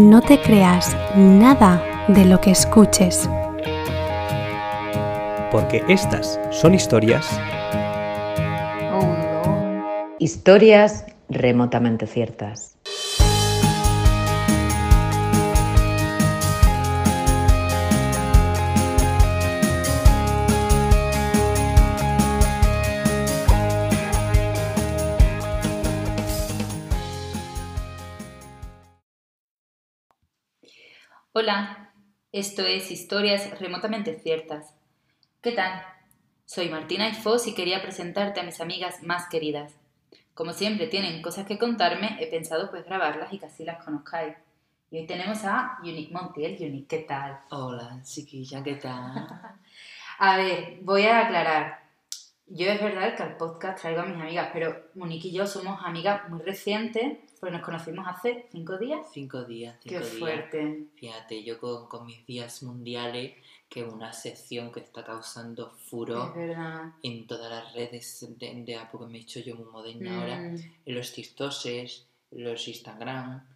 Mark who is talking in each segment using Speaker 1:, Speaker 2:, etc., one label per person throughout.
Speaker 1: No te creas nada de lo que escuches.
Speaker 2: Porque estas son historias
Speaker 3: Oh, no. Historias remotamente ciertas.
Speaker 4: Esto es Historias Remotamente Ciertas. ¿Qué tal? Soy Martina Ifos y quería presentarte a mis amigas más queridas. Como siempre tienen cosas que contarme, he pensado pues grabarlas y que así las conozcáis. Y hoy tenemos a Unique Montiel. Unique, ¿qué tal?
Speaker 5: Hola, chiquilla, ¿qué tal?
Speaker 4: A ver, voy a aclarar. Yo es verdad que al podcast traigo a mis amigas, pero Monique y yo somos amigas muy recientes, porque nos conocimos hace cinco días.
Speaker 5: Cinco días, cinco
Speaker 4: Qué
Speaker 5: días.
Speaker 4: fuerte.
Speaker 5: Fíjate, yo con, con mis días mundiales, que es una sección que está causando
Speaker 4: Es
Speaker 5: furor
Speaker 4: verdad.
Speaker 5: en todas las redes de, de porque me he hecho yo muy moderna ahora,
Speaker 4: Mm.
Speaker 5: en los TikTokers, en los Instagram,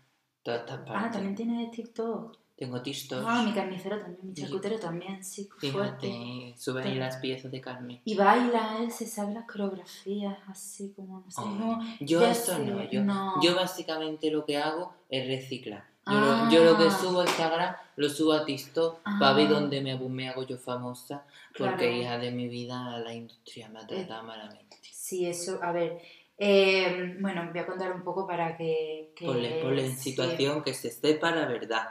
Speaker 5: todas estas
Speaker 4: Ah,
Speaker 5: partes.
Speaker 4: también tiene TikTok.
Speaker 5: Tengo TikToks.
Speaker 4: Ah, mi carnicero también, mi
Speaker 5: Sí.
Speaker 4: charcutero también, sí, fuerte.
Speaker 5: Sube ahí las piezas de carne.
Speaker 4: Y baila, él se sabe las coreografías, así como, no sé, como...
Speaker 5: yo
Speaker 4: ya
Speaker 5: esto
Speaker 4: sé,
Speaker 5: no, yo,
Speaker 4: no.
Speaker 5: yo básicamente lo que hago es reciclar. Yo,
Speaker 4: Ah.
Speaker 5: lo, yo lo que subo a Instagram lo subo a TikTok para ver
Speaker 4: Ah.
Speaker 5: dónde me, me hago yo famosa, porque
Speaker 4: Claro.
Speaker 5: hija de mi vida la industria me ha tratado malamente.
Speaker 4: Sí, eso, a ver, eh, bueno, voy a contar un poco para que... que
Speaker 5: Ponle, ponle en
Speaker 4: sí.
Speaker 5: situación que se sepa la verdad.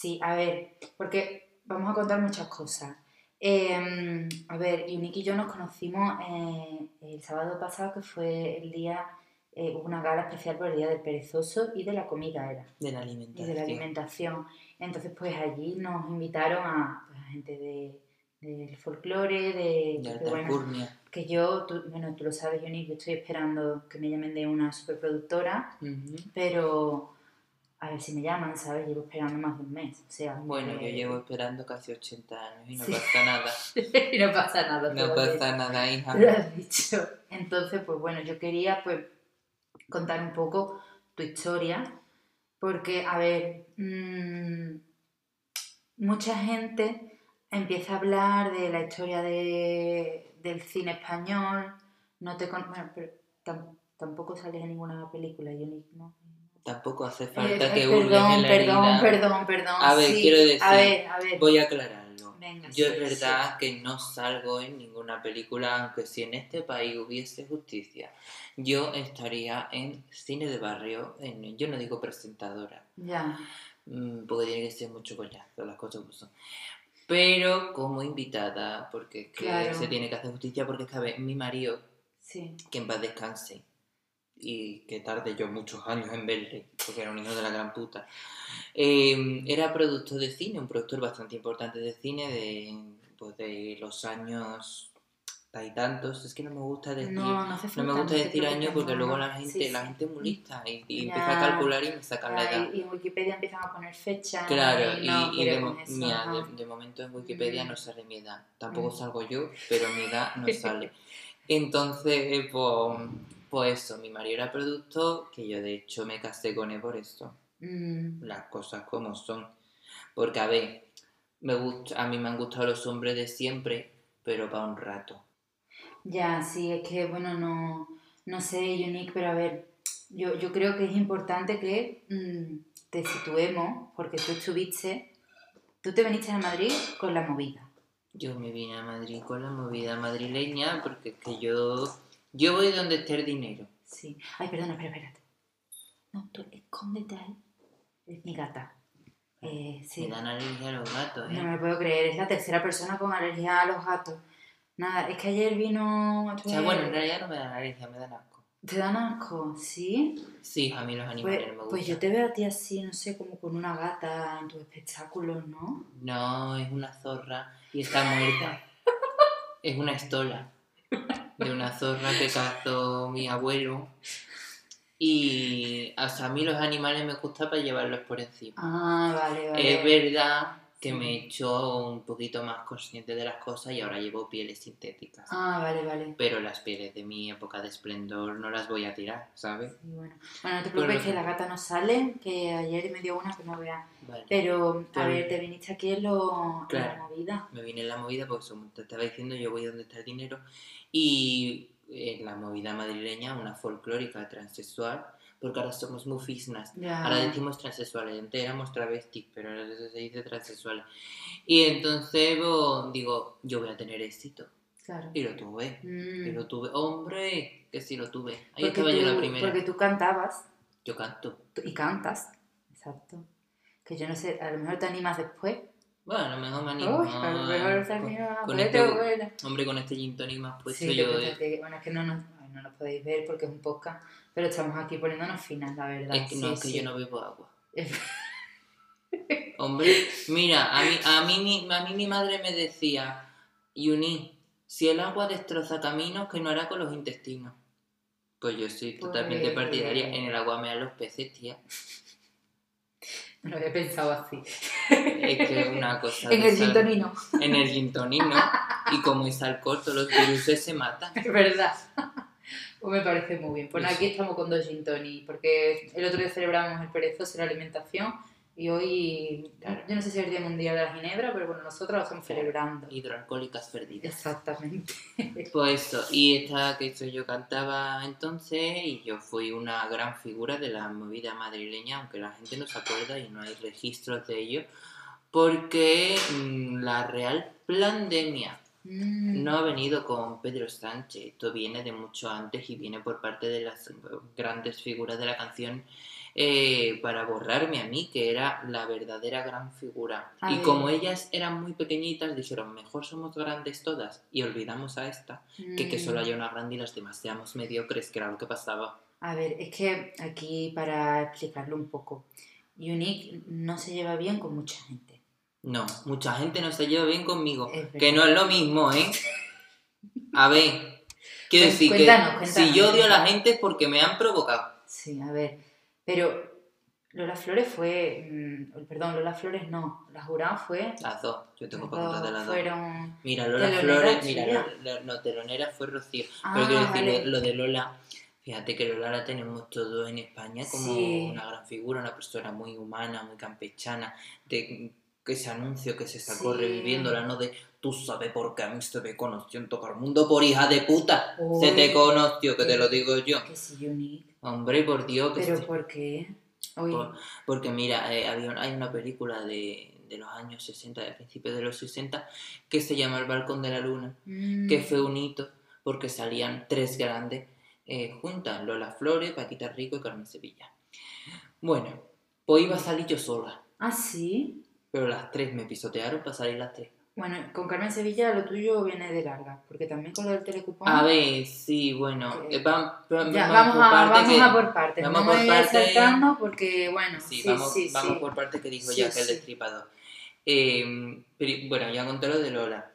Speaker 4: Sí, a ver, porque vamos a contar muchas cosas. Eh, a ver, Unique y yo nos conocimos eh, el sábado pasado, que fue el día, eh, hubo una gala especial por el Día del Perezoso y de la comida era,
Speaker 5: De la
Speaker 4: y
Speaker 5: alimentación.
Speaker 4: de la alimentación. Entonces, pues allí nos invitaron a, pues, a gente de, del folclore, de,
Speaker 5: De
Speaker 4: que, bueno, que yo, tú- bueno, tú lo sabes, Unique, yo estoy esperando que me llamen de una superproductora,
Speaker 5: Ujú.
Speaker 4: pero a ver si me llaman, ¿sabes? Llevo esperando más de un mes, o sea...
Speaker 5: Bueno, yo
Speaker 4: eh,
Speaker 5: llevo esperando casi 80 años y no
Speaker 4: Sí.
Speaker 5: pasa nada.
Speaker 4: y no pasa nada.
Speaker 5: No pasa nada, hija.
Speaker 4: Lo has dicho. Entonces, pues bueno, yo quería pues contar un poco tu historia, porque, a ver, mm, mucha gente empieza a hablar de la historia de- del cine español, no te con- bueno, pero tam- tampoco sales en ninguna película, yo ni- ¿no?
Speaker 5: Tampoco hace
Speaker 4: Eh,
Speaker 5: falta
Speaker 4: eh,
Speaker 5: que
Speaker 4: perdón,
Speaker 5: hurgues en la
Speaker 4: perdón,
Speaker 5: herida.
Speaker 4: perdón, perdón.
Speaker 5: A ver,
Speaker 4: sí.
Speaker 5: quiero decir,
Speaker 4: A ver, a ver.
Speaker 5: Voy a aclararlo.
Speaker 4: Venga,
Speaker 5: Yo
Speaker 4: sí,
Speaker 5: es verdad que no salgo en ninguna película, aunque si en este país hubiese justicia, yo estaría en cine de barrio, en, yo no digo presentadora,
Speaker 4: Ya.
Speaker 5: mm, porque tiene que ser mucho coñazo, las cosas como son. Pero como invitada, porque es que
Speaker 4: Claro.
Speaker 5: se tiene que hacer justicia, porque es que, a ver, mi marido,
Speaker 4: Sí.
Speaker 5: que en paz descanse, y que tarde yo muchos años en verle, porque era un hijo de la gran puta, eh, era productor de cine, un productor bastante importante de cine de, pues, de los años y tantos. Es que no me gusta decir,
Speaker 4: No,
Speaker 5: no,
Speaker 4: no
Speaker 5: me gusta decir años porque luego la gente,
Speaker 4: Sí,
Speaker 5: la
Speaker 4: sí.
Speaker 5: gente es muy lista y, y
Speaker 4: Ya.
Speaker 5: empieza a calcular y me sacan la edad.
Speaker 4: Y en Wikipedia empiezan a poner fechas.
Speaker 5: Claro, y,
Speaker 4: no
Speaker 5: y de, mo-
Speaker 4: eso,
Speaker 5: mira, de, de momento en Wikipedia
Speaker 4: Mm.
Speaker 5: no sale mi edad. Tampoco
Speaker 4: Mm.
Speaker 5: salgo yo, pero mi edad no sale. Entonces, pues, pues eso, mi marido era productor, que yo de hecho me casé con él por eso.
Speaker 4: Mm,
Speaker 5: Las cosas como son. Porque, a ver, me gusta, a mí me han gustado los hombres de siempre, pero para un rato.
Speaker 4: Ya, sí, es que, bueno, no, no sé, Unique, pero a ver, yo, yo creo que es importante que mm, te situemos, porque tú estuviste, tú te viniste a Madrid con la movida.
Speaker 5: Yo me vine a Madrid con la movida madrileña porque es que yo, yo voy donde esté el dinero.
Speaker 4: Sí. Ay, perdona, espera, espérate. No, tú escóndete ahí. Es mi gata. Eh, sí.
Speaker 5: Me dan alergia a los gatos, ¿eh?
Speaker 4: No me lo puedo creer, es la tercera persona con alergia a los gatos. Nada, es que ayer vino...
Speaker 5: O sea, bueno, en realidad no me dan alergia, me dan asco.
Speaker 4: ¿Te dan asco? ¿Sí?
Speaker 5: Sí, a mí los animales
Speaker 4: Pues,
Speaker 5: no me gustan.
Speaker 4: pues yo te veo a ti así, no sé, como con una gata en tus espectáculos, ¿no?
Speaker 5: No, es una zorra y está muerta. es una estola de una zorra que cazó mi abuelo. Y sea, a mí los animales me gusta para llevarlos por encima.
Speaker 4: Ah, vale, vale.
Speaker 5: Es verdad que me he hecho un poquito más consciente de las cosas y ahora llevo pieles sintéticas.
Speaker 4: Ah, vale, vale.
Speaker 5: Pero las pieles de mi época de esplendor no las voy a tirar, ¿sabes?
Speaker 4: Sí, bueno. bueno, no te preocupes
Speaker 5: Pero-
Speaker 4: que la gata no sale, que ayer me dio una que no veas.
Speaker 5: Vale.
Speaker 4: Pero, a
Speaker 5: Pero-
Speaker 4: ver, te viniste aquí en, lo, en
Speaker 5: Claro.
Speaker 4: la movida.
Speaker 5: Me vine en la movida porque, como te estaba diciendo, yo voy donde está el dinero. Y en la movida madrileña, una folclórica transexual, porque ahora somos muy fisnas.
Speaker 4: Ya.
Speaker 5: Ahora decimos transexuales, antes éramos travestis, pero ahora se dice transexuales. Y entonces bo, digo, yo voy a tener éxito.
Speaker 4: Claro.
Speaker 5: Y lo tuve.
Speaker 4: Mm.
Speaker 5: Y lo tuve. Hombre, que sí lo tuve. Ahí
Speaker 4: Porque
Speaker 5: estaba yo la
Speaker 4: tú-
Speaker 5: primera.
Speaker 4: Porque tú cantabas
Speaker 5: Yo canto.
Speaker 4: tú- y cantas. Exacto. Que yo no sé, a lo mejor te animas después.
Speaker 5: Bueno, a lo mejor me animo.
Speaker 4: Uy, a lo mejor te
Speaker 5: con-
Speaker 4: animas.
Speaker 5: con
Speaker 4: ponete
Speaker 5: este-. Hombre, con este gin tonic más puesto
Speaker 4: Sí,
Speaker 5: yo...
Speaker 4: fíjate que- bueno, es que no nos, no nos podéis ver porque es un podcast, pero estamos aquí poniéndonos finas, la verdad.
Speaker 5: Es que no,
Speaker 4: sí,
Speaker 5: es que
Speaker 4: sí.
Speaker 5: yo no bebo agua. Hombre, mira, a mí, a, mí, mi- a mí mi madre me decía, Yuni, si el agua destroza caminos, que no hará con los intestinos? Pues yo soy totalmente
Speaker 4: Pues-
Speaker 5: partidaria. En el agua me dan los peces, tía.
Speaker 4: No lo había pensado así.
Speaker 5: Es que es una cosa...
Speaker 4: En el gintonino,
Speaker 5: En el gin tonic, ¿no? Y como es alcohol, todos los virus se matan.
Speaker 4: es verdad. Pues me parece muy bien. Pues aquí estamos con dos gin tonic, porque el otro día celebramos el perezoso la alimentación y hoy,
Speaker 5: Claro.
Speaker 4: yo no sé si es el Día Mundial de la Ginebra, pero bueno, nosotros lo estamos celebrando.
Speaker 5: Hidroalcohólicas perdidas.
Speaker 4: Exactamente.
Speaker 5: Pues eso, y esta que eso yo cantaba entonces y yo fui una gran figura de la movida madrileña, aunque la gente no se acuerda y no hay registros de ello, porque mm, la real pandemia
Speaker 4: Mm.
Speaker 5: no ha venido con Pedro Sánchez, esto viene de mucho antes y viene por parte de las grandes figuras de la canción eh, para borrarme a mí, que era la verdadera gran figura.
Speaker 4: A
Speaker 5: y
Speaker 4: ver.
Speaker 5: como ellas eran muy pequeñitas, dijeron, mejor somos grandes todas y olvidamos a esta, que, que solo
Speaker 4: Mm.
Speaker 5: haya una grande y las demás seamos mediocres, que era lo que pasaba.
Speaker 4: A ver, es que aquí para explicarlo un poco, Unique no se lleva bien con mucha gente.
Speaker 5: No, mucha gente no se lleva bien conmigo, que no es lo mismo, ¿eh? A ver, quiero decir
Speaker 4: cuéntanos,
Speaker 5: que si yo odio a la gente es porque me han provocado.
Speaker 4: Sí, a ver, pero Lola Flores fue, mm, perdón, Lola Flores no, la jurada fue,
Speaker 5: Las dos, yo tengo para contar de las dos.
Speaker 4: fueron,
Speaker 5: Mira, Lola Flores, mira,
Speaker 4: suya.
Speaker 5: lo- lo- no, telonera fue Rocío.
Speaker 4: Ah,
Speaker 5: pero quiero decir,
Speaker 4: vale.
Speaker 5: lo, de Lola, fíjate que Lola la tenemos todos en España como
Speaker 4: Sí.
Speaker 5: una gran figura, una persona muy humana, muy campechana, de ese anuncio que se sacó
Speaker 4: Sí.
Speaker 5: reviviéndola, ¿no? De tú sabes por qué a mí se me conoció en tocar mundo por hija de puta. Se te conoció, que te lo digo yo.
Speaker 4: que sí, Unique,
Speaker 5: Hombre, por Dios, que
Speaker 4: pero. ¿por qué?
Speaker 5: Por- porque mira, eh, había, hay una película de, de los años 60, de principios de los 60, que se llama El Balcón de la Luna,
Speaker 4: mm,
Speaker 5: que fue un hito porque salían tres grandes eh, juntas, Lola Flores, Paquita Rico y Carmen Sevilla. Bueno, pues iba a salir yo sola,
Speaker 4: Ah, sí,
Speaker 5: pero las tres me pisotearon para salir las tres.
Speaker 4: bueno, con Carmen Sevilla lo tuyo viene de larga, porque también con lo del telecupón,
Speaker 5: A ver, sí, bueno, eh, vam- vam-
Speaker 4: ya,
Speaker 5: vamos
Speaker 4: vamos,
Speaker 5: por
Speaker 4: a,
Speaker 5: parte
Speaker 4: vamos
Speaker 5: que-
Speaker 4: a por partes,
Speaker 5: vamos
Speaker 4: no
Speaker 5: por
Speaker 4: me voy a ir
Speaker 5: parte-
Speaker 4: saltando porque, bueno,
Speaker 5: Sí,
Speaker 4: sí,
Speaker 5: vamos,
Speaker 4: sí,
Speaker 5: vamos
Speaker 4: sí.
Speaker 5: por parte que dijo ya que el destripador. Eh, pero, bueno, ya conté lo de Lola.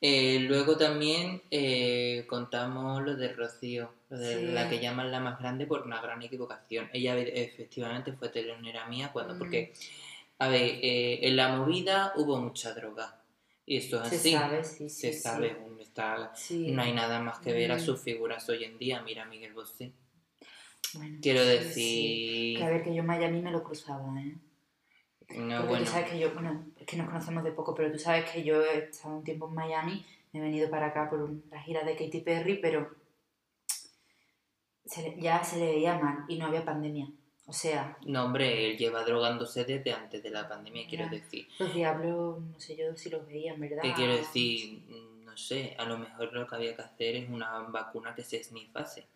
Speaker 5: Eh, luego también eh, contamos lo de Rocío, lo de
Speaker 4: Sí.
Speaker 5: la que llaman la más grande por una gran equivocación. Ella efectivamente fue telonera mía cuando,
Speaker 4: Mm.
Speaker 5: porque, a ver, eh, en la movida hubo mucha droga. Y esto es
Speaker 4: Se
Speaker 5: así.
Speaker 4: sabe, sí, sí,
Speaker 5: Se
Speaker 4: sí.
Speaker 5: sabe, está-
Speaker 4: Sí.
Speaker 5: no hay nada más que ver a
Speaker 4: Mm.
Speaker 5: sus figuras hoy en día. Mira, Miguel Bosé.
Speaker 4: Bueno,
Speaker 5: Quiero decir.
Speaker 4: Que a ver, que yo en Miami me lo cruzaba, ¿eh?
Speaker 5: no,
Speaker 4: Porque
Speaker 5: bueno.
Speaker 4: tú sabes que yo, bueno, es que nos conocemos de poco, pero tú sabes que yo he estado un tiempo en Miami, me he venido para acá por la gira de Katy Perry, pero se le- ya se le veía mal y no había pandemia. O sea,
Speaker 5: No, hombre, él lleva drogándose desde antes de la pandemia, quiero
Speaker 4: Ya.
Speaker 5: decir.
Speaker 4: los diablos, no sé yo si los veían, ¿verdad?
Speaker 5: ¿Qué quiero decir? No sé, a lo mejor lo que había que hacer es una vacuna que se snifase.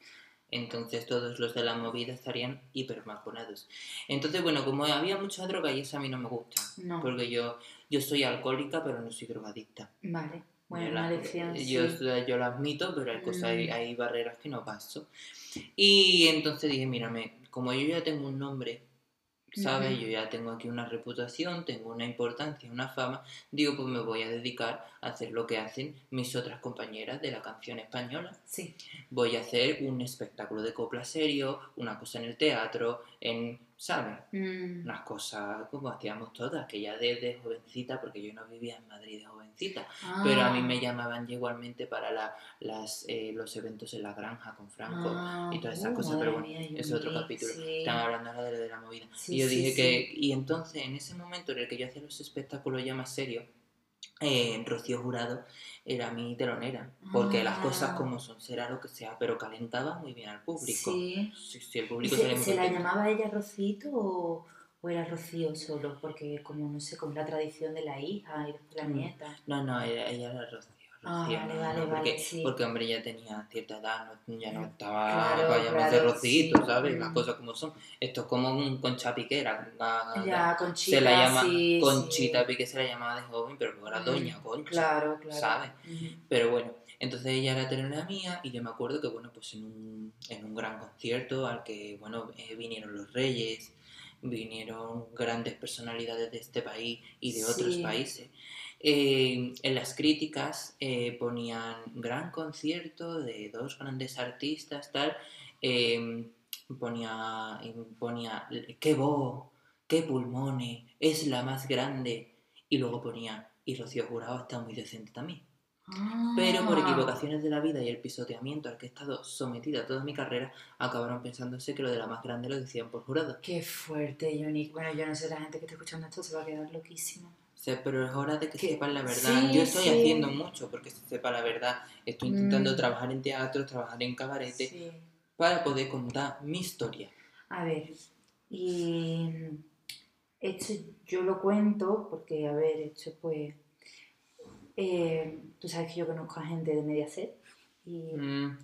Speaker 5: Entonces todos los de la movida estarían hipervacunados. Entonces, bueno, como había mucha droga y eso a mí no me gusta.
Speaker 4: No.
Speaker 5: Porque yo, yo soy alcohólica, pero no soy drogadicta.
Speaker 4: Vale, bueno,
Speaker 5: Yo
Speaker 4: una
Speaker 5: la-
Speaker 4: lección.
Speaker 5: yo,
Speaker 4: sí.
Speaker 5: yo lo admito, pero hay cosas, hay,
Speaker 4: Mm.
Speaker 5: hay barreras que no paso. Y entonces dije, mírame, como yo ya tengo un nombre, ¿sabes? Yo ya tengo aquí una reputación, tengo una importancia, una fama, digo, pues me voy a dedicar a hacer lo que hacen mis otras compañeras de la canción española.
Speaker 4: Sí,
Speaker 5: Voy a hacer un espectáculo de copla serio, una cosa en el teatro, en ¿sabes?
Speaker 4: Mm.
Speaker 5: Unas cosas como hacíamos todas, que ya desde jovencita, porque yo no vivía en Madrid de jovencita, pero a mí
Speaker 4: Ah.
Speaker 5: me llamaban ya igualmente para la- las, eh, los eventos en la granja con Franco
Speaker 4: Ah,
Speaker 5: y todas esas
Speaker 4: uh,
Speaker 5: cosas, pero bueno,
Speaker 4: mía,
Speaker 5: es otro capítulo.
Speaker 4: sí.
Speaker 5: Hablando ahora de lo de la movida.
Speaker 4: Sí,
Speaker 5: y yo
Speaker 4: sí,
Speaker 5: dije que, y entonces en ese momento en el que yo hacía los espectáculos ya más serios, eh, Rocío Jurado era mi telonera, porque las cosas
Speaker 4: Ah.
Speaker 5: como son, será lo que sea, pero calentaba muy bien al público.
Speaker 4: Sí.
Speaker 5: Sí, sí, el
Speaker 4: ¿Y
Speaker 5: público
Speaker 4: se, la llamaba ella Rocito o, o era Rocío solo? Porque como no sé, como la tradición de la hija y después la
Speaker 5: Mm.
Speaker 4: nieta.
Speaker 5: No, no, ella, ella era Rocío.
Speaker 4: Ah, vale,
Speaker 5: no,
Speaker 4: vale, vale,
Speaker 5: porque,
Speaker 4: sí.
Speaker 5: porque hombre ya tenía cierta edad, no- ya no estaba
Speaker 4: claro,
Speaker 5: llamarse
Speaker 4: claro,
Speaker 5: Rocito,
Speaker 4: sí.
Speaker 5: ¿sabes? Las
Speaker 4: Mm.
Speaker 5: cosas como son. Esto es como un concha piquera. una-
Speaker 4: Ya, Conchita,
Speaker 5: se la llama
Speaker 4: sí,
Speaker 5: Conchita
Speaker 4: sí.
Speaker 5: Piqué, se la llamaba de joven, pero luego era
Speaker 4: Mm,
Speaker 5: Doña Concha.
Speaker 4: Claro, claro.
Speaker 5: ¿sabes? Pero bueno, entonces ella era telonera mía y yo me acuerdo que, bueno, pues en un, en un gran concierto al que, bueno, eh, vinieron los reyes, vinieron grandes personalidades de este país y de otros países. Eh, en las críticas eh, ponían gran concierto de dos grandes artistas, tal. eh, ponía, ponía, qué voz, qué pulmones, es la más grande. Y luego ponía, y Rocío Jurado está muy decente también. Pero por
Speaker 4: Ah.
Speaker 5: equivocaciones de la vida y el pisoteamiento al que he estado sometida toda mi carrera, acabaron pensándose que lo de la más grande lo decían por jurado.
Speaker 4: Qué fuerte, Johnny. Bueno, yo no sé, la gente que está escuchando esto se va a quedar loquísima.
Speaker 5: Sea, pero es hora de que
Speaker 4: Que-
Speaker 5: sepan la verdad.
Speaker 4: sí,
Speaker 5: Yo estoy
Speaker 4: sí.
Speaker 5: haciendo mucho porque se sepa la verdad. Estoy intentando
Speaker 4: Mm.
Speaker 5: trabajar en teatro, trabajar en cabarete,
Speaker 4: Sí.
Speaker 5: para poder contar mi historia.
Speaker 4: A ver, y esto yo lo cuento porque, a ver, esto pues, eh, tú sabes que yo conozco a gente de Mediaset y
Speaker 5: Mm,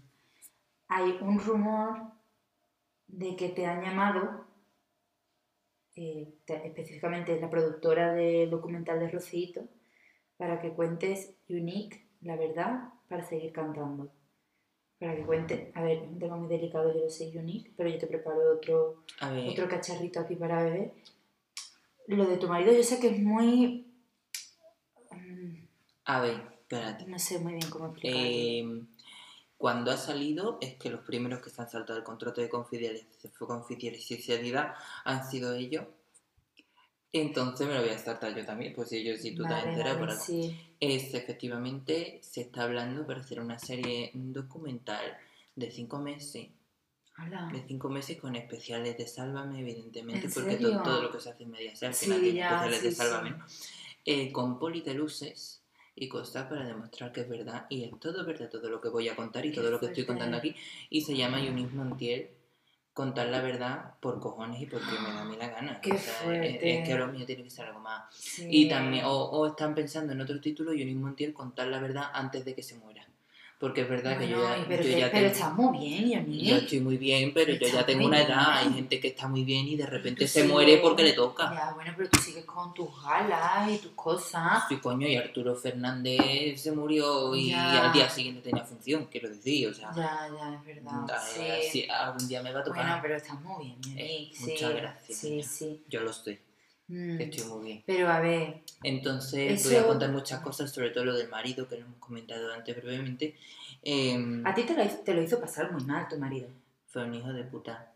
Speaker 4: hay un rumor de que te han llamado, eh, te- específicamente la productora del documental de Rocito, para que cuentes Unique, la verdad, para seguir cantando. Para que cuentes, a ver, es un tema muy delicado, yo lo sé, Unique, pero yo te preparo otro, otro cacharrito aquí para beber. Lo de tu marido yo sé que es muy...
Speaker 5: a ver, espérate.
Speaker 4: No sé muy bien cómo explicarlo.
Speaker 5: Eh, cuando ha salido es que los primeros que se han saltado el contrato de confidencialidad han sido ellos. Entonces me lo voy a saltar yo también, pues si yo si tú te
Speaker 4: Vale,
Speaker 5: enteras
Speaker 4: vale,
Speaker 5: por
Speaker 4: sí.
Speaker 5: Es efectivamente, se está hablando para hacer una serie documental de cinco meses,
Speaker 4: Hala.
Speaker 5: de cinco meses con especiales de Sálvame, evidentemente,
Speaker 4: ¿En
Speaker 5: porque todo, todo lo que se hace en Mediaset al
Speaker 4: Sí,
Speaker 5: final
Speaker 4: ya,
Speaker 5: especiales de
Speaker 4: sí,
Speaker 5: Sálvame,
Speaker 4: sí.
Speaker 5: eh, con poli de luces y cosas para demostrar que es verdad y es todo verdad todo lo que voy a contar y todo lo que estoy contando aquí. Y se llama Yunis Montiel contar la verdad por cojones y porque me da a mí la gana.
Speaker 4: Qué
Speaker 5: O sea, es- es, que lo mío tiene que ser algo más.
Speaker 4: Sí.
Speaker 5: y también o, o están pensando en otro título Yunis Montiel contar la verdad antes de que se muera porque es verdad que yo
Speaker 4: Bueno,
Speaker 5: ya,
Speaker 4: pero,
Speaker 5: yo ya
Speaker 4: pero
Speaker 5: tengo-
Speaker 4: está muy bien, Johnny.
Speaker 5: yo estoy muy bien, pero yo ya tengo una edad.
Speaker 4: bien.
Speaker 5: Hay gente que está muy bien y de repente se muere porque le toca.
Speaker 4: Ya, bueno, pero tú sigues con tus galas y tus cosas.
Speaker 5: Sí, coño, y Arturo Fernández se murió y
Speaker 4: Ya.
Speaker 5: al día siguiente tenía función, quiero decir, o sea,
Speaker 4: Ya, ya, es verdad.
Speaker 5: ah,
Speaker 4: sí.
Speaker 5: sí, algún día me va a tocar.
Speaker 4: Bueno, pero estás muy bien, Johnny.
Speaker 5: Eh,
Speaker 4: sí,
Speaker 5: muchas gracias,
Speaker 4: Sí, sí.
Speaker 5: Yo lo estoy,
Speaker 4: Mm.
Speaker 5: estoy muy bien.
Speaker 4: Pero a ver,
Speaker 5: Entonces
Speaker 4: Eso-
Speaker 5: voy a contar muchas cosas, sobre todo lo del marido que lo hemos comentado antes brevemente. Eh,
Speaker 4: a ti te lo, te lo hizo pasar muy mal tu marido.
Speaker 5: fue un hijo de puta.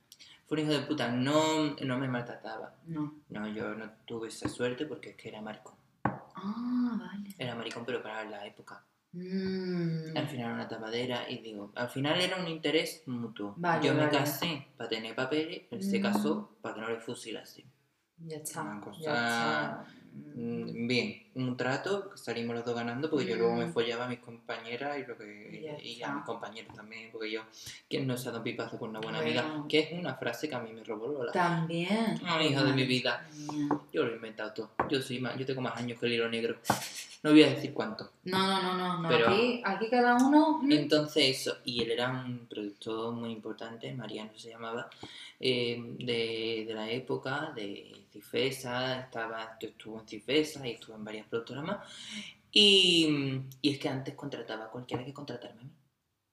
Speaker 5: Fue un hijo de puta, no, no me maltrataba.
Speaker 4: No.
Speaker 5: No, yo no tuve esa suerte porque es que era maricón.
Speaker 4: Ah, vale.
Speaker 5: Era maricón, pero para la época.
Speaker 4: Mm.
Speaker 5: Al final era una tapadera y digo, al final era un interés mutuo.
Speaker 4: Vale,
Speaker 5: Yo me
Speaker 4: vale.
Speaker 5: casé para tener papeles, él se
Speaker 4: Mm.
Speaker 5: casó para que no le fusilasen.
Speaker 4: Ya está.
Speaker 5: Una cosa-
Speaker 4: Ya está. Mm.
Speaker 5: Bien, un trato, salimos los dos ganando porque yo luego me follaba a mis compañeras y, lo que,
Speaker 4: Ya
Speaker 5: y a mis compañeros también, porque yo, ¿quién no se ha dado un pipazo con una buena
Speaker 4: Bueno.
Speaker 5: amiga? Que es una frase que a mí me robó Lola.
Speaker 4: También.
Speaker 5: Ay, hija de mi vida.
Speaker 4: Mía.
Speaker 5: Yo lo he inventado todo. Yo soy más, yo tengo más años que el hilo negro. No voy a decir cuánto.
Speaker 4: No, no, no, no. no.
Speaker 5: Pero-
Speaker 4: aquí, aquí cada uno. mm,
Speaker 5: Entonces eso, y él era un productor muy importante, Mariano se llamaba, eh, de, de la época de Cifesa, estaba, estuvo en Cifesa y estuvo en varias productoras más. Y, y es que antes contrataba a cualquiera que contratarme a mí.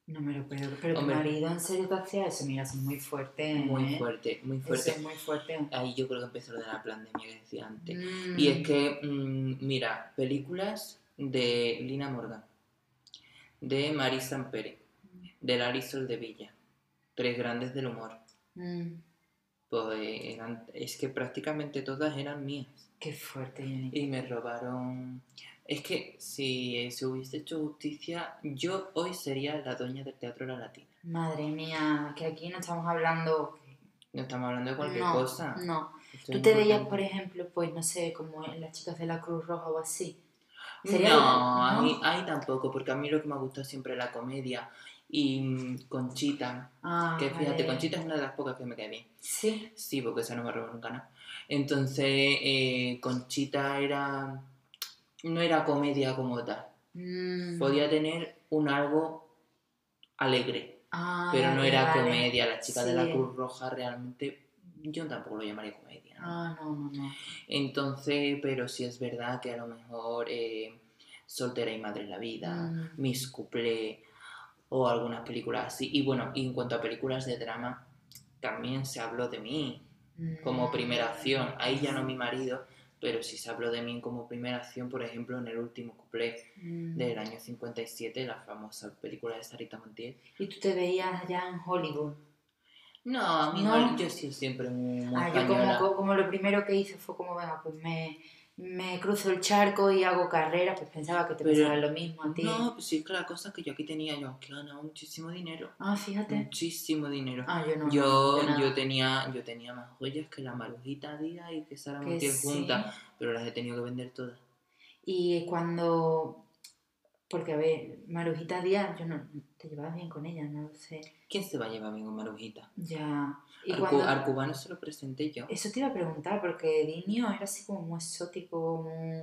Speaker 4: No me lo creo. Pero tu
Speaker 5: Hombre.
Speaker 4: marido en serio te hacía eso. Mira, es muy fuerte.
Speaker 5: Muy
Speaker 4: ¿eh?
Speaker 5: fuerte, muy
Speaker 4: Eso
Speaker 5: fuerte.
Speaker 4: es muy fuerte.
Speaker 5: Ahí yo creo que empezó lo de la pandemia que decía antes.
Speaker 4: Mm.
Speaker 5: Y es que, mm, mira, películas de Lina Morgan, de Marisa Pérez, de Lari Sol de Villa, tres grandes del humor.
Speaker 4: Mm.
Speaker 5: Pues eran, es que prácticamente todas eran mías.
Speaker 4: Qué fuerte.
Speaker 5: Y me robaron... Es que si se hubiese hecho justicia, yo hoy sería la dueña del Teatro La Latina.
Speaker 4: Madre mía, que aquí no estamos hablando...
Speaker 5: No estamos hablando de cualquier
Speaker 4: no,
Speaker 5: cosa.
Speaker 4: No. ¿Tú te veías, por ejemplo, pues no sé, como en las chicas de la Cruz Roja o así?
Speaker 5: No,
Speaker 4: ¿Sería-
Speaker 5: a
Speaker 4: no?
Speaker 5: mí, ahí tampoco, porque a mí lo que me gusta siempre es la comedia. Y mm, Conchita,
Speaker 4: Ah,
Speaker 5: que fíjate,
Speaker 4: vale.
Speaker 5: Conchita es una de las pocas que me cae bien.
Speaker 4: Sí.
Speaker 5: Sí, porque esa no me robó nunca nada. Entonces, eh, Conchita era. No era comedia como tal.
Speaker 4: Mm.
Speaker 5: Podía tener un algo alegre,
Speaker 4: Ah,
Speaker 5: pero no
Speaker 4: vale,
Speaker 5: era
Speaker 4: vale.
Speaker 5: comedia. La chica de la
Speaker 4: Sí.
Speaker 5: Cruz Roja realmente. Yo tampoco lo llamaría comedia. ¿no?
Speaker 4: Ah, no, no, no.
Speaker 5: Entonces, pero sí es verdad que a lo mejor eh, Soltera y Madre en la Vida,
Speaker 4: Mm.
Speaker 5: Miss Couplé o algunas películas así. Y bueno, y en cuanto a películas de drama, también se habló de mí como
Speaker 4: Mm.
Speaker 5: primera acción. Ahí ya no mi marido, pero sí se habló de mí como primera acción, por ejemplo, en el último couplé
Speaker 4: Mm.
Speaker 5: del año 57, la famosa película de Sarita Montiel.
Speaker 4: ¿Y tú te veías ya en Hollywood?
Speaker 5: No, a mí
Speaker 4: No.
Speaker 5: no, yo sí siempre muy,
Speaker 4: Ah, yo como lo primero que hice fue como, venga, pues me, me cruzo el charco y hago carrera, pues pensaba que te
Speaker 5: Pero-
Speaker 4: pasaba lo mismo a ti.
Speaker 5: No, pues sí, que la cosa es que yo aquí tenía, yo aquí ganaba muchísimo dinero.
Speaker 4: Ah, fíjate.
Speaker 5: Muchísimo dinero.
Speaker 4: Ah, yo no.
Speaker 5: Yo,
Speaker 4: no,
Speaker 5: yo tenía yo tenía más joyas que la Marujita Díaz y que Sara Montiel
Speaker 4: sí.
Speaker 5: juntas, pero las he tenido que vender todas.
Speaker 4: Y cuando... Porque, a ver, Marujita Díaz, yo no... Te llevabas bien con ella, no lo sé.
Speaker 5: ¿Quién se va a llevar bien con Marujita?
Speaker 4: Ya. Y
Speaker 5: Al,
Speaker 4: cuando...
Speaker 5: al cubano se lo presenté yo.
Speaker 4: Eso te iba a preguntar, porque Dinio era así como muy exótico, muy...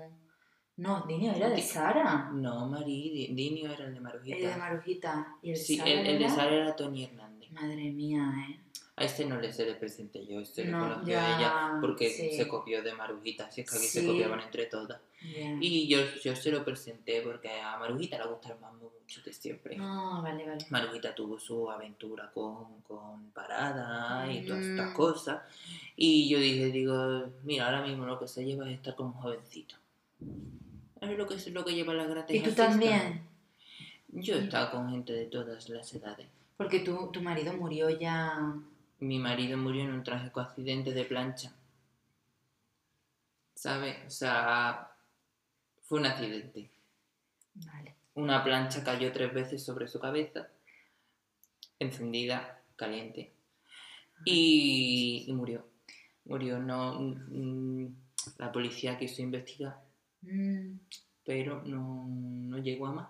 Speaker 4: No, Dinio era de Sara.
Speaker 5: No, Mari, Di- Dinio era el de Marujita.
Speaker 4: El de Marujita. Y el de
Speaker 5: sí,
Speaker 4: Sara
Speaker 5: el, el de Sara era Tony Hernández.
Speaker 4: Madre mía, ¿eh?
Speaker 5: A este no le se le presenté yo, este le
Speaker 4: No,
Speaker 5: conoció
Speaker 4: ya,
Speaker 5: a ella porque
Speaker 4: sí.
Speaker 5: se copió de Marujita, así es que aquí se copiaban entre todas. Y yo, yo se lo presenté porque a Marujita le gusta el mambo mucho de siempre.
Speaker 4: Vale, vale.
Speaker 5: Marujita tuvo su aventura con, con Parada y todas estas
Speaker 4: Mm.
Speaker 5: cosas. Y yo dije, digo, mira, ahora mismo lo que se lleva es estar con un jovencito. Es lo que, es lo que lleva la gratis
Speaker 4: ¿Y tú también?
Speaker 5: Yo he estado con gente de todas las edades.
Speaker 4: Porque tu, tu marido murió ya...
Speaker 5: Mi marido murió en un trágico accidente de plancha. ¿Sabes? O sea, fue un accidente.
Speaker 4: Vale.
Speaker 5: Una plancha cayó tres veces sobre su cabeza, encendida, caliente, y, y murió. Murió, no. mm, la policía quiso investigar,
Speaker 4: Mm,
Speaker 5: pero no, no llegó a más.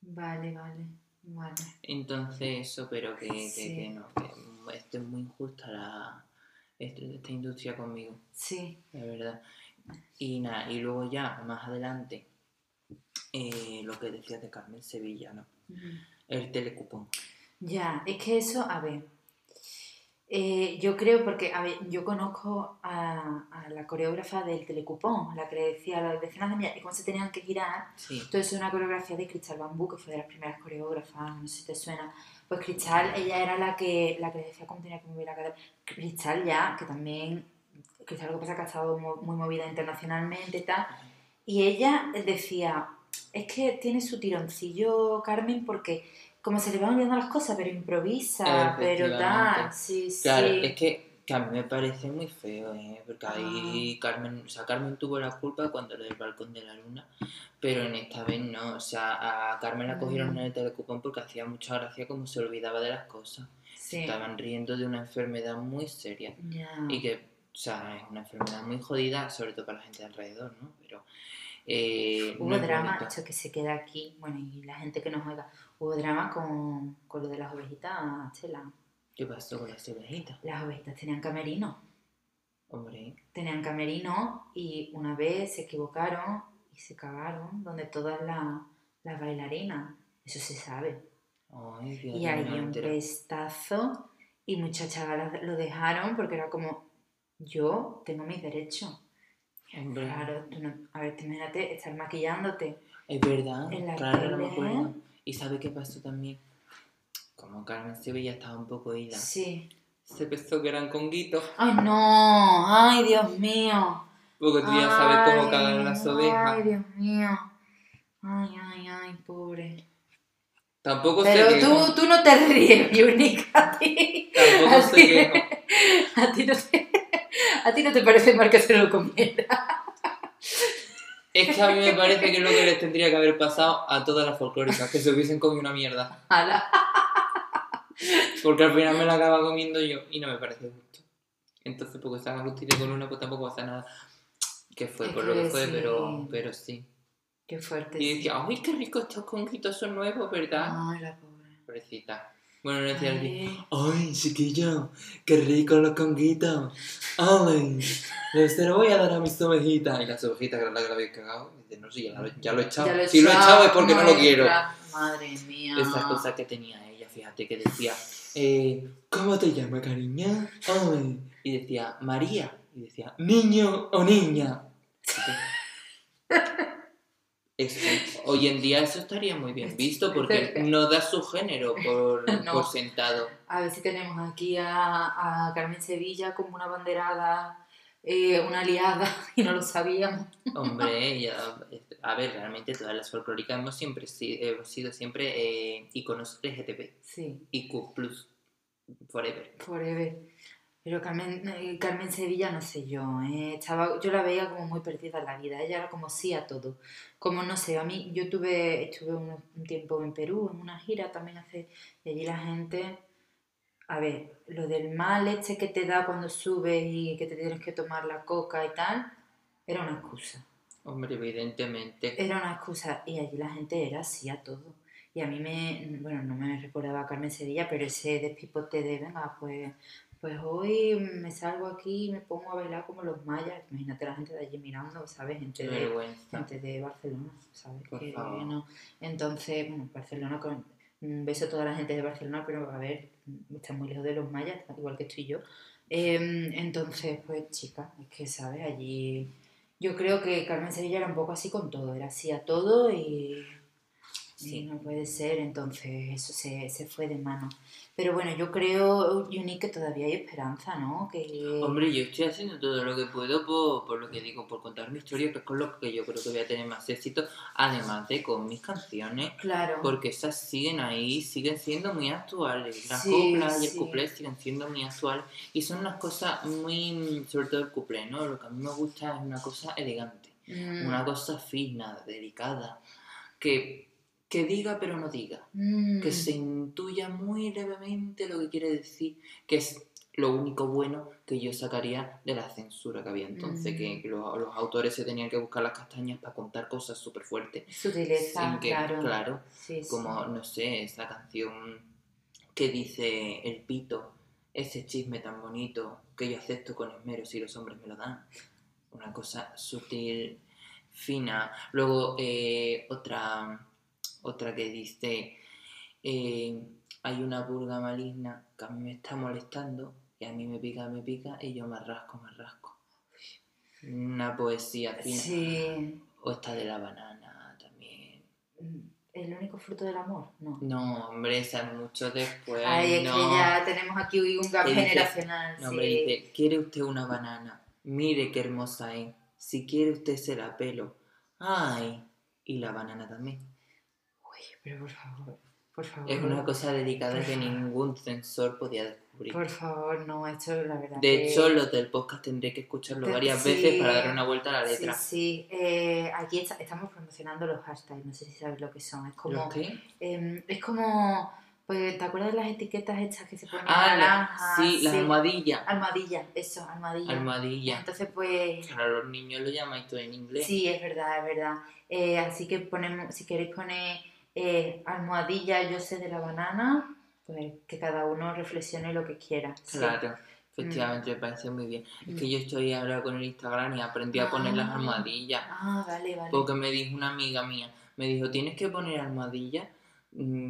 Speaker 4: vale, vale, vale.
Speaker 5: Entonces, eso, pero que, que-
Speaker 4: Sí.
Speaker 5: que no, que esto es muy injusta la, esto- esta industria conmigo,
Speaker 4: Sí.
Speaker 5: la verdad. Y nada, y luego ya, más adelante, eh, lo que decías de Carmen Sevilla, ¿no? El telecupón.
Speaker 4: Ya, es que eso, a ver, eh, yo creo porque, a ver, yo conozco a, a la coreógrafa del telecupón, la que le decía a las decenas de millas y cómo se tenían que girar.
Speaker 5: Sí.
Speaker 4: Entonces es una coreografía de Cristal Bambú, que fue de las primeras coreógrafas, no sé si te suena. Pues Cristal, ella era la que, la que decía cómo tenía que mover la cadera. Cristal ya, que también, Cristal lo que pasa es que ha estado muy movida internacionalmente y tal. Y ella decía, es que tiene su tironcillo Carmen porque como se le van olvidando las cosas, pero improvisa, pero tal, sí, sí.
Speaker 5: Claro, es que, que a mí me parece muy feo, ¿eh? porque ahí Carmen, o sea, Carmen tuvo la culpa cuando lo del balcón de la luna, pero en esta vez no, o sea, a Carmen la cogieron
Speaker 4: Mm.
Speaker 5: en el telecupón porque hacía mucha gracia como se olvidaba de las cosas.
Speaker 4: Sí.
Speaker 5: Estaban riendo de una enfermedad muy seria y que, o sea, es una enfermedad muy jodida, sobre todo para la gente de alrededor, ¿no? Pero eh,
Speaker 4: Hubo
Speaker 5: no
Speaker 4: drama,
Speaker 5: bonito.
Speaker 4: esto que se queda aquí, bueno, y la gente que nos oiga, hubo drama con, con lo de las ovejitas, Chela.
Speaker 5: ¿Qué pasó con las ovejitas?
Speaker 4: Las ovejitas tenían camerino,
Speaker 5: Hombre,
Speaker 4: tenían camerino y una vez se equivocaron y se cagaron donde todas la- las bailarinas, eso se sabe.
Speaker 5: ay, Dios
Speaker 4: Y hay
Speaker 5: mío,
Speaker 4: un pestazo y muchas chavalas lo dejaron porque era como, yo tengo mis derechos.
Speaker 5: Hombre.
Speaker 4: Claro, tú no- a ver, te imagínate estar maquillándote.
Speaker 5: Es verdad,
Speaker 4: En la
Speaker 5: claro, no me acuerdo. ¿Y sabe qué pasó también? Como Carmen Sevilla estaba un poco ida,
Speaker 4: Sí.
Speaker 5: se pensó que eran conguitos,
Speaker 4: ¡Ay, no! ¡Ay, Dios mío!
Speaker 5: porque tú ya sabes cómo cagan las ovejas.
Speaker 4: Ay, Dios mío. Ay, ay, ay, pobre.
Speaker 5: Tampoco
Speaker 4: Pero tú, tú no te ríes, Unique, a ti.
Speaker 5: Tampoco
Speaker 4: a
Speaker 5: se
Speaker 4: ti-. A ti no te, a ti no te parece mal que se lo comiera.
Speaker 5: Es que a mí me parece que es lo que les tendría que haber pasado a todas las folclóricas, que se hubiesen comido una mierda.
Speaker 4: Ala.
Speaker 5: Porque al final me la acaba comiendo yo y no me parece justo. Entonces, porque están Agustín con una, pues tampoco pasa nada. Que fue
Speaker 4: Es
Speaker 5: por lo
Speaker 4: que
Speaker 5: fue,
Speaker 4: sí.
Speaker 5: pero, pero sí.
Speaker 4: Qué fuerte.
Speaker 5: Y
Speaker 4: sí.
Speaker 5: decía, ¡ay, qué rico estos conguitos son nuevos, ¿verdad?
Speaker 4: Ay, la pobre.
Speaker 5: Pobrecita. Bueno, no decía así,
Speaker 4: Ay.
Speaker 5: ¡ay, chiquillo! ¡Qué rico los conguitos! ¡Ay! Se lo voy a dar a mis ovejitas. Y las ovejitas, que la que la habéis cagado, dice, no, sí, ya lo, ya lo he echado.
Speaker 4: Ya lo he
Speaker 5: si lo he
Speaker 4: echado,
Speaker 5: es porque no lo quiero.
Speaker 4: Madre mía.
Speaker 5: Esas cosas que tenía ella, fíjate, que decía, eh, ¿cómo te llamas, cariño? Ay. Y decía, María. Y decía, niño o niña. Eso, hoy en día eso estaría muy bien visto porque no da su género por,
Speaker 4: No.
Speaker 5: por sentado.
Speaker 4: A ver si tenemos aquí a, a Carmen Sevilla como una banderada, eh, una aliada, y no lo sabíamos.
Speaker 5: Hombre, ya, a ver, realmente todas las folclóricas hemos, siempre, si- hemos sido siempre eh, iconos LGTB,
Speaker 4: Sí,
Speaker 5: IQ+, forever.
Speaker 4: forever. Pero Carmen, eh, Carmen Sevilla, no sé yo, eh, estaba, yo la veía como muy perdida en la vida, ella era como sí a todo. Como no sé, a mí, yo tuve, estuve un, un tiempo en Perú, en una gira también hace, y allí la gente, a ver, lo del mal este que te da cuando subes y que te tienes que tomar la coca y tal, era una excusa.
Speaker 5: Hombre, evidentemente.
Speaker 4: Era una excusa y allí la gente era así a todo. Y a mí me, bueno, no me recordaba a Carmen Sevilla, pero ese despipote de, venga, pues, pues hoy me salgo aquí y me pongo a bailar como los mayas. Imagínate la gente de allí mirando, ¿sabes? Gente de, gente de Barcelona, ¿sabes?
Speaker 5: Por
Speaker 4: que
Speaker 5: favor.
Speaker 4: no. Entonces, bueno, Barcelona, con, un beso a toda la gente de Barcelona, pero a ver, está muy lejos de los mayas, igual que estoy yo. Em, entonces, pues, chica, es que, ¿sabes? Allí yo creo que Carmen Sevilla era un poco así con todo, era así a todo y,
Speaker 5: Sí.
Speaker 4: no puede ser, entonces eso se, se fue de mano. Pero bueno, yo creo, Juni, que todavía hay esperanza, ¿no? Que...
Speaker 5: Hombre, yo estoy haciendo todo lo que puedo por, por lo que digo, por contar mi historia, que es con lo que yo creo que voy a tener más éxito, además de con mis canciones,
Speaker 4: Claro.
Speaker 5: porque esas siguen ahí, siguen siendo muy actuales. Las
Speaker 4: Sí,
Speaker 5: coplas y el
Speaker 4: sí.
Speaker 5: cuplé siguen siendo muy actuales y son unas cosas muy, sobre todo el cuplé, ¿no? Lo que a mí me gusta es una cosa elegante,
Speaker 4: Mm,
Speaker 5: una cosa fina, delicada, que, que diga pero no diga.
Speaker 4: mm,
Speaker 5: que se intuya muy levemente lo que quiere decir, que es lo único bueno que yo sacaría de la censura que había entonces,
Speaker 4: Mm.
Speaker 5: que los, los autores se tenían que buscar las castañas para contar cosas súper fuertes.
Speaker 4: Sutileza,
Speaker 5: Sin que,
Speaker 4: claro.
Speaker 5: claro,
Speaker 4: Sí, sí.
Speaker 5: como, no sé, esa canción que dice El Pito, ese chisme tan bonito que yo acepto con esmero si los hombres me lo dan. Una cosa sutil, fina. Luego eh, otra, otra que dice, eh, hay una purga maligna que a mí me está molestando y a mí me pica, me pica y yo me rasco, me rasco. Una poesía fina.
Speaker 4: Sí.
Speaker 5: O esta de la banana también.
Speaker 4: Mm, ¿El único fruto del amor? No.
Speaker 5: No, hombre, esa es mucho después.
Speaker 4: Ay, es
Speaker 5: no.
Speaker 4: que ya tenemos aquí un gap
Speaker 5: dice-
Speaker 4: generacional.
Speaker 5: No, hombre, dice, ¿quiere usted una banana? Mire qué hermosa es. Si quiere usted se la pelo. Ay, y la banana también.
Speaker 4: Pero por favor, por favor.
Speaker 5: Es una cosa delicada que ningún censor podía descubrir.
Speaker 4: Por favor, no, esto la verdad.
Speaker 5: De
Speaker 4: que-
Speaker 5: hecho, los del podcast tendré que escucharlo varias
Speaker 4: sí.
Speaker 5: veces para darle una vuelta a la letra.
Speaker 4: Sí, sí. Eh, aquí está- estamos promocionando los hashtags, no sé si sabes lo que son. Es como.
Speaker 5: ¿Los qué?
Speaker 4: em, es como. Pues, ¿te acuerdas de las etiquetas estas que se ponen
Speaker 5: Ah, la-
Speaker 4: naranjas?
Speaker 5: sí, las almohadillas.
Speaker 4: Almohadilla, eso, almohadilla.
Speaker 5: Almohadillas.
Speaker 4: Entonces, pues.
Speaker 5: Claro, los niños lo llamáis todo en inglés.
Speaker 4: Sí, es verdad, es verdad. Eh, así que ponemos, si queréis poner eh, almohadilla, yo sé de la banana, pues que cada uno reflexione lo que quiera. sí.
Speaker 5: Claro, efectivamente, me parece muy bien. Es que
Speaker 4: Mm.
Speaker 5: yo estoy ahora con el Instagram y aprendí a poner las
Speaker 4: Ah.
Speaker 5: almohadillas.
Speaker 4: Ah, vale, vale.
Speaker 5: Porque me dijo una amiga mía, me dijo, tienes que poner almohadillas mm,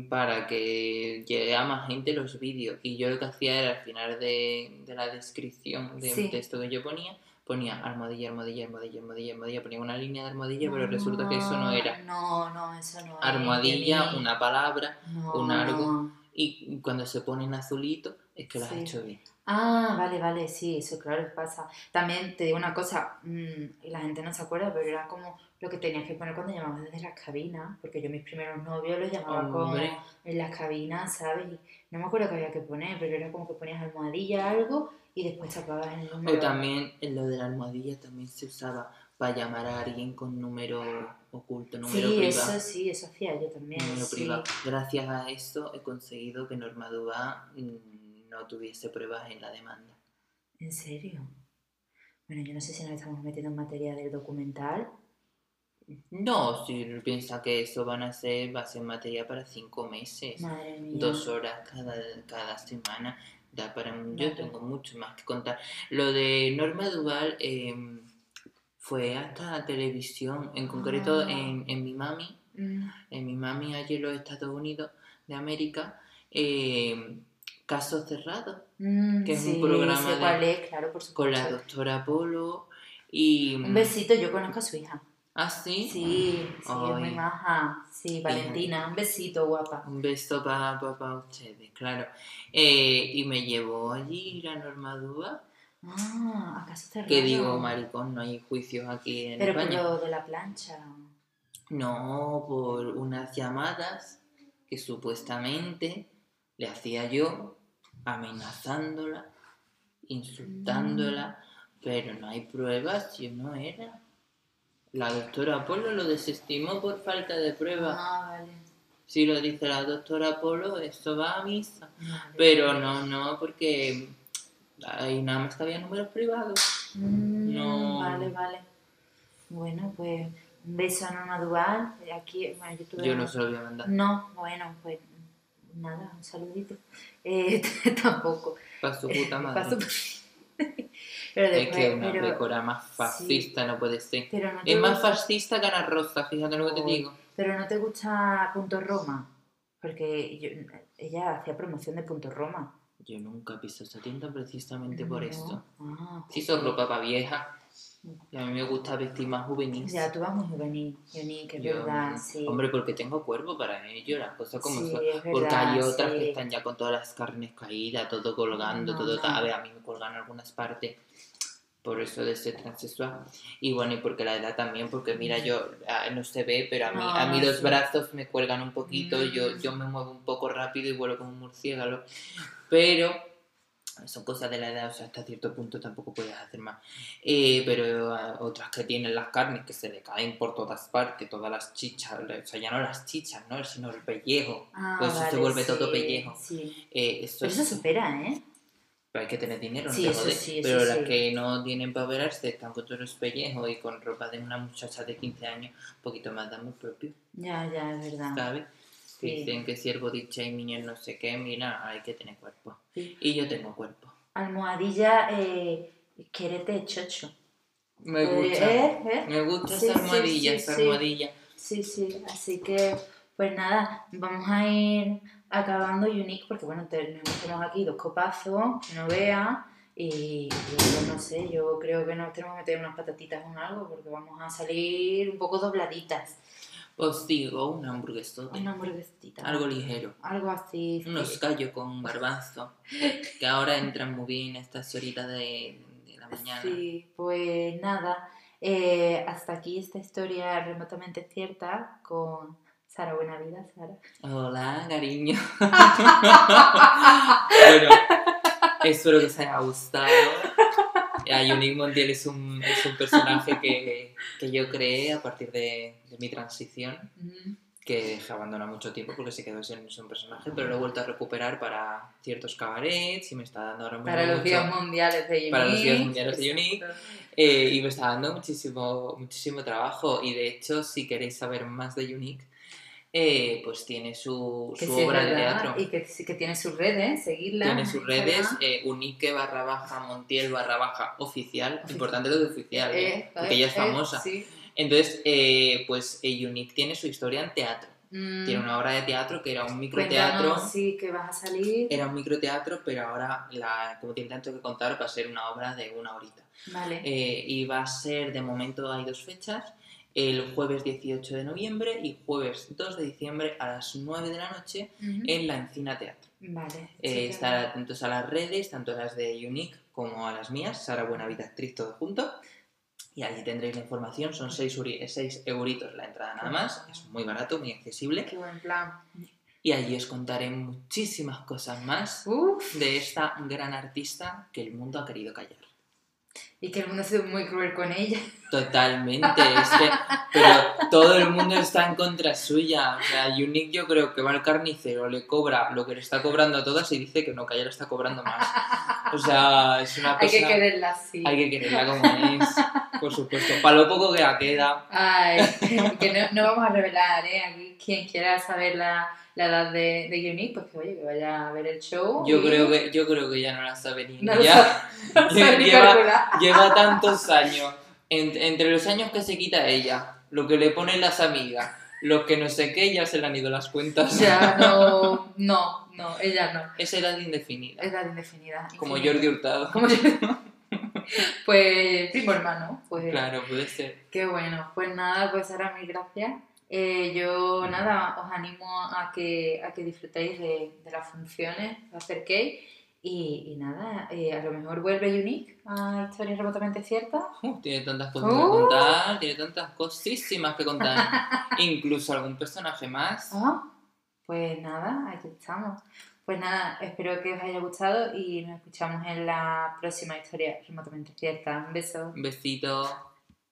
Speaker 5: para que llegue a más gente los vídeos. Y yo lo que hacía era al final de, de la descripción de
Speaker 4: Sí.
Speaker 5: un texto que yo ponía, ponía almohadilla, almohadilla, almohadilla, almohadilla, almohadilla, ponía una línea de almohadilla, pero resulta que eso no era.
Speaker 4: No, no, eso no.
Speaker 5: Almohadilla, una palabra,
Speaker 4: No,
Speaker 5: un algo.
Speaker 4: no.
Speaker 5: y cuando se pone en azulito es que lo has
Speaker 4: Sí.
Speaker 5: hecho bien.
Speaker 4: Ah, vale, vale, sí, eso claro pasa. También te digo una cosa, mm, y la gente no se acuerda, pero era como lo que tenías que poner cuando llamabas desde las cabinas, porque yo mis primeros novios los llamaba como
Speaker 5: Hombre.
Speaker 4: en las cabinas, ¿sabes? Y no me acuerdo qué había que poner, pero era como que ponías almohadilla algo y después tapabas el número.
Speaker 5: O también en lo de la almohadilla también se usaba para llamar a alguien con número oculto, número
Speaker 4: Sí,
Speaker 5: privado.
Speaker 4: eso sí, eso hacía yo también.
Speaker 5: número
Speaker 4: sí.
Speaker 5: privado. Gracias a eso he conseguido que Norma Dubá mm, no tuviese pruebas en la demanda.
Speaker 4: ¿En serio? Bueno, yo no sé si nos estamos metiendo en materia del documental.
Speaker 5: No, si piensa que eso van a ser, va a ser materia para cinco meses,
Speaker 4: Madre mía.
Speaker 5: dos horas cada, cada semana. Da para, yo
Speaker 4: Vale.
Speaker 5: tengo mucho más que contar. Lo de Norma Duval em, fue hasta televisión, en concreto
Speaker 4: Ah.
Speaker 5: en, en mi mami,
Speaker 4: Mm,
Speaker 5: en mi mami allí en los Estados Unidos de América, em, Caso Cerrado,
Speaker 4: mm,
Speaker 5: Que es un programa
Speaker 4: sé
Speaker 5: de-
Speaker 4: cuál es, claro, por
Speaker 5: con la doctora Polo y...
Speaker 4: Un besito, yo conozco a su hija.
Speaker 5: ¿Ah, sí?
Speaker 4: Sí, sí, es muy maja. Sí, Valentina, un besito, guapa.
Speaker 5: Un beso para ustedes, claro. Eh, y me llevó allí la Norma Dúa,
Speaker 4: Ah, ¿acaso te
Speaker 5: que digo, maricón, no hay juicios aquí en
Speaker 4: Pero por
Speaker 5: España.
Speaker 4: lo de la plancha.
Speaker 5: No, por unas llamadas que supuestamente le hacía yo, amenazándola, insultándola, pero no hay pruebas, yo no era. La doctora Polo lo desestimó por falta de pruebas.
Speaker 4: Ah, vale.
Speaker 5: Si lo dice la doctora Polo, esto va a misa.
Speaker 4: vale.
Speaker 5: Pero no, no, porque ahí nada más que había números privados.
Speaker 4: Mm,
Speaker 5: No.
Speaker 4: Vale, vale. Bueno, pues un beso a Norma. Aquí, bueno, yo tuve
Speaker 5: Yo no se lo voy a mandar.
Speaker 4: No, bueno, pues nada, un saludito. Eh, tampoco.
Speaker 5: Para su puta madre.
Speaker 4: Pero
Speaker 5: es
Speaker 4: después,
Speaker 5: que una
Speaker 4: pero,
Speaker 5: pécora más fascista no puede ser.
Speaker 4: pero no te
Speaker 5: Es más fascista que Ana Rosa, fíjate lo que te digo.
Speaker 4: pero no te gusta Punto Roma, porque yo- ella hacía promoción de Punto Roma.
Speaker 5: Yo nunca piso esa tienda precisamente por esto.
Speaker 4: Ah,
Speaker 5: Si son ropa para vieja. Y a mí me gusta vestir más juvenil.
Speaker 4: ya, tú vas muy juvenil, Johnny, que es
Speaker 5: Yo,
Speaker 4: verdad, sí.
Speaker 5: Hombre, porque tengo cuerpo para ello, las cosas como
Speaker 4: Sí,
Speaker 5: son.
Speaker 4: es
Speaker 5: Porque
Speaker 4: verdad,
Speaker 5: hay otras
Speaker 4: sí.
Speaker 5: que están ya con todas las carnes caídas, todo colgando,
Speaker 4: No,
Speaker 5: todo
Speaker 4: no.
Speaker 5: A ver, a mí me colgan algunas partes por eso de ser transexual. Y bueno, y porque la edad también, porque mira, yo ah, no se ve, pero a mí, a mí los
Speaker 4: sí.
Speaker 5: brazos me cuelgan un poquito, yo,
Speaker 4: Mm.
Speaker 5: yo me muevo un poco rápido y vuelo como un murciélago. Pero son cosas de la edad, o sea, hasta cierto punto tampoco puedes hacer más. Eh, pero ah, otras que tienen las carnes que se le caen por todas partes, todas las chichas, o sea, ya no las chichas, ¿no? sino el pellejo.
Speaker 4: Ah,
Speaker 5: pues eso se
Speaker 4: vale,
Speaker 5: vuelve
Speaker 4: sí,
Speaker 5: todo pellejo.
Speaker 4: Sí.
Speaker 5: Eh, eso,
Speaker 4: Pero eso
Speaker 5: es-
Speaker 4: se supera, ¿eh?
Speaker 5: pero hay que tener dinero, no
Speaker 4: Sí,
Speaker 5: te
Speaker 4: eso
Speaker 5: jodes.
Speaker 4: sí,
Speaker 5: Pero las que no tienen para operarse están con todos los pellejos y con ropa de una muchacha de 15 años, un poquito más de amor propio,
Speaker 4: Ya, ya, es verdad.
Speaker 5: ¿sabes? Dicen que si el body shaming no sé qué, mira, hay que tener cuerpo.
Speaker 4: Sí.
Speaker 5: Y yo tengo cuerpo.
Speaker 4: Almohadilla, eh, quérete chocho.
Speaker 5: Me
Speaker 4: Eh,
Speaker 5: gusta.
Speaker 4: ¿eh? ¿eh?
Speaker 5: Me gusta
Speaker 4: Sí,
Speaker 5: esa almohadilla,
Speaker 4: sí,
Speaker 5: esa
Speaker 4: sí.
Speaker 5: almohadilla.
Speaker 4: Sí, sí, así que, pues nada, vamos a ir acabando Unique, porque bueno, tenemos aquí dos copazos, que no vea, y yo no sé, yo creo que nos tenemos que meter unas patatitas en algo, porque vamos a salir un poco dobladitas.
Speaker 5: Os digo, un hamburguesote.
Speaker 4: Una hamburguesita.
Speaker 5: Algo ligero.
Speaker 4: Algo así.
Speaker 5: Unos callos con garbanzo. que ahora entran muy bien a estas horitas de, de la mañana.
Speaker 4: Sí, pues nada, eh, hasta aquí esta historia remotamente cierta con Sara Buenavida, Sara.
Speaker 5: Hola, cariño. bueno, espero que os haya gustado. Unique Montiel es un, es un personaje que, que yo creé a partir de, de mi transición,
Speaker 4: Mm,
Speaker 5: que dejé abandonado mucho tiempo porque se quedó sin un personaje, pero lo he vuelto a recuperar para ciertos cabarets y me está dando ahora
Speaker 4: Para los
Speaker 5: mucho-
Speaker 4: días mundiales de Unique.
Speaker 5: Para los días mundiales de Unique. Eh, y me está dando muchísimo, muchísimo trabajo. Y de hecho, si queréis saber más de Unique, eh, pues tiene su, su
Speaker 4: sí,
Speaker 5: obra de teatro.
Speaker 4: Y que, que tiene sus redes, seguirla.
Speaker 5: Tiene sus redes, eh, unique barra baja, montiel barra baja, oficial. Importante lo de oficial, ¿eh?
Speaker 4: Eh,
Speaker 5: porque
Speaker 4: eh,
Speaker 5: ella es
Speaker 4: eh,
Speaker 5: famosa.
Speaker 4: sí.
Speaker 5: Entonces, pues Unique tiene su historia en teatro.
Speaker 4: Mm,
Speaker 5: Tiene una obra de teatro que era un microteatro.
Speaker 4: Cuéntanos, sí, que vas a salir.
Speaker 5: Era un microteatro, pero ahora, la, como tiene tanto que contar, va a ser una obra de una horita.
Speaker 4: Vale.
Speaker 5: Y va a ser, de momento hay dos fechas, el jueves 18 de noviembre y jueves 2 de diciembre a las 9 de la noche en la Encina Teatro.
Speaker 4: Vale.
Speaker 5: Eh, estar atentos a las redes, tanto las de Unique como a las mías, Sara Buenavida Actriz, todo junto. Y allí tendréis la información, son 6 euritos la entrada nada más, es muy barato, muy accesible.
Speaker 4: Qué buen plan.
Speaker 5: Y allí os contaré muchísimas cosas más
Speaker 4: Uf.
Speaker 5: de esta gran artista que el mundo ha querido callar.
Speaker 4: Y que el mundo ha sido muy cruel con ella.
Speaker 5: Totalmente, es que, pero todo el mundo está en contra suya. O sea, Unique yo creo que va al carnicero, le cobra lo que le está cobrando a todas y dice que no, que ella le está cobrando más. O sea, es una cosa...
Speaker 4: Hay que quererla así.
Speaker 5: Hay que quererla como es, por supuesto. Para lo poco que la queda.
Speaker 4: Ay, que no, no vamos a revelar, ¿eh? Aquí quien quiera saber la, la edad de, de Unique, pues que oye, que vaya a ver el show.
Speaker 5: Yo
Speaker 4: y
Speaker 5: creo que, yo creo que ya no la sabe ni
Speaker 4: No lo
Speaker 5: ya.
Speaker 4: no sabe ni
Speaker 5: lleva. Lleva tantos años. En- entre los años que se quita ella, lo que le ponen las amigas, los que no sé qué, ya se le han ido las cuentas.
Speaker 4: Ya no, no, no, ella no.
Speaker 5: Es edad indefinida.
Speaker 4: Edad indefinida.
Speaker 5: Como
Speaker 4: infinita.
Speaker 5: Jordi Hurtado.
Speaker 4: Como Jordi. Pues primo hermano, pues
Speaker 5: Claro, puede ser.
Speaker 4: qué bueno. Pues nada, pues ahora mil gracias. Eh, yo nada, os animo a que, a que disfrutéis de, de las funciones, os acerquéis y, y nada, eh, a lo mejor vuelve Unique a Historias Remotamente Ciertas.
Speaker 5: Uh, tiene tantas cosas que
Speaker 4: Uh.
Speaker 5: contar, tiene tantas cosísimas que contar. Incluso algún personaje más.
Speaker 4: Ah, Pues nada, aquí estamos. Pues nada, espero que os haya gustado y nos escuchamos en la próxima historia remotamente cierta. Un beso.
Speaker 5: Un besito.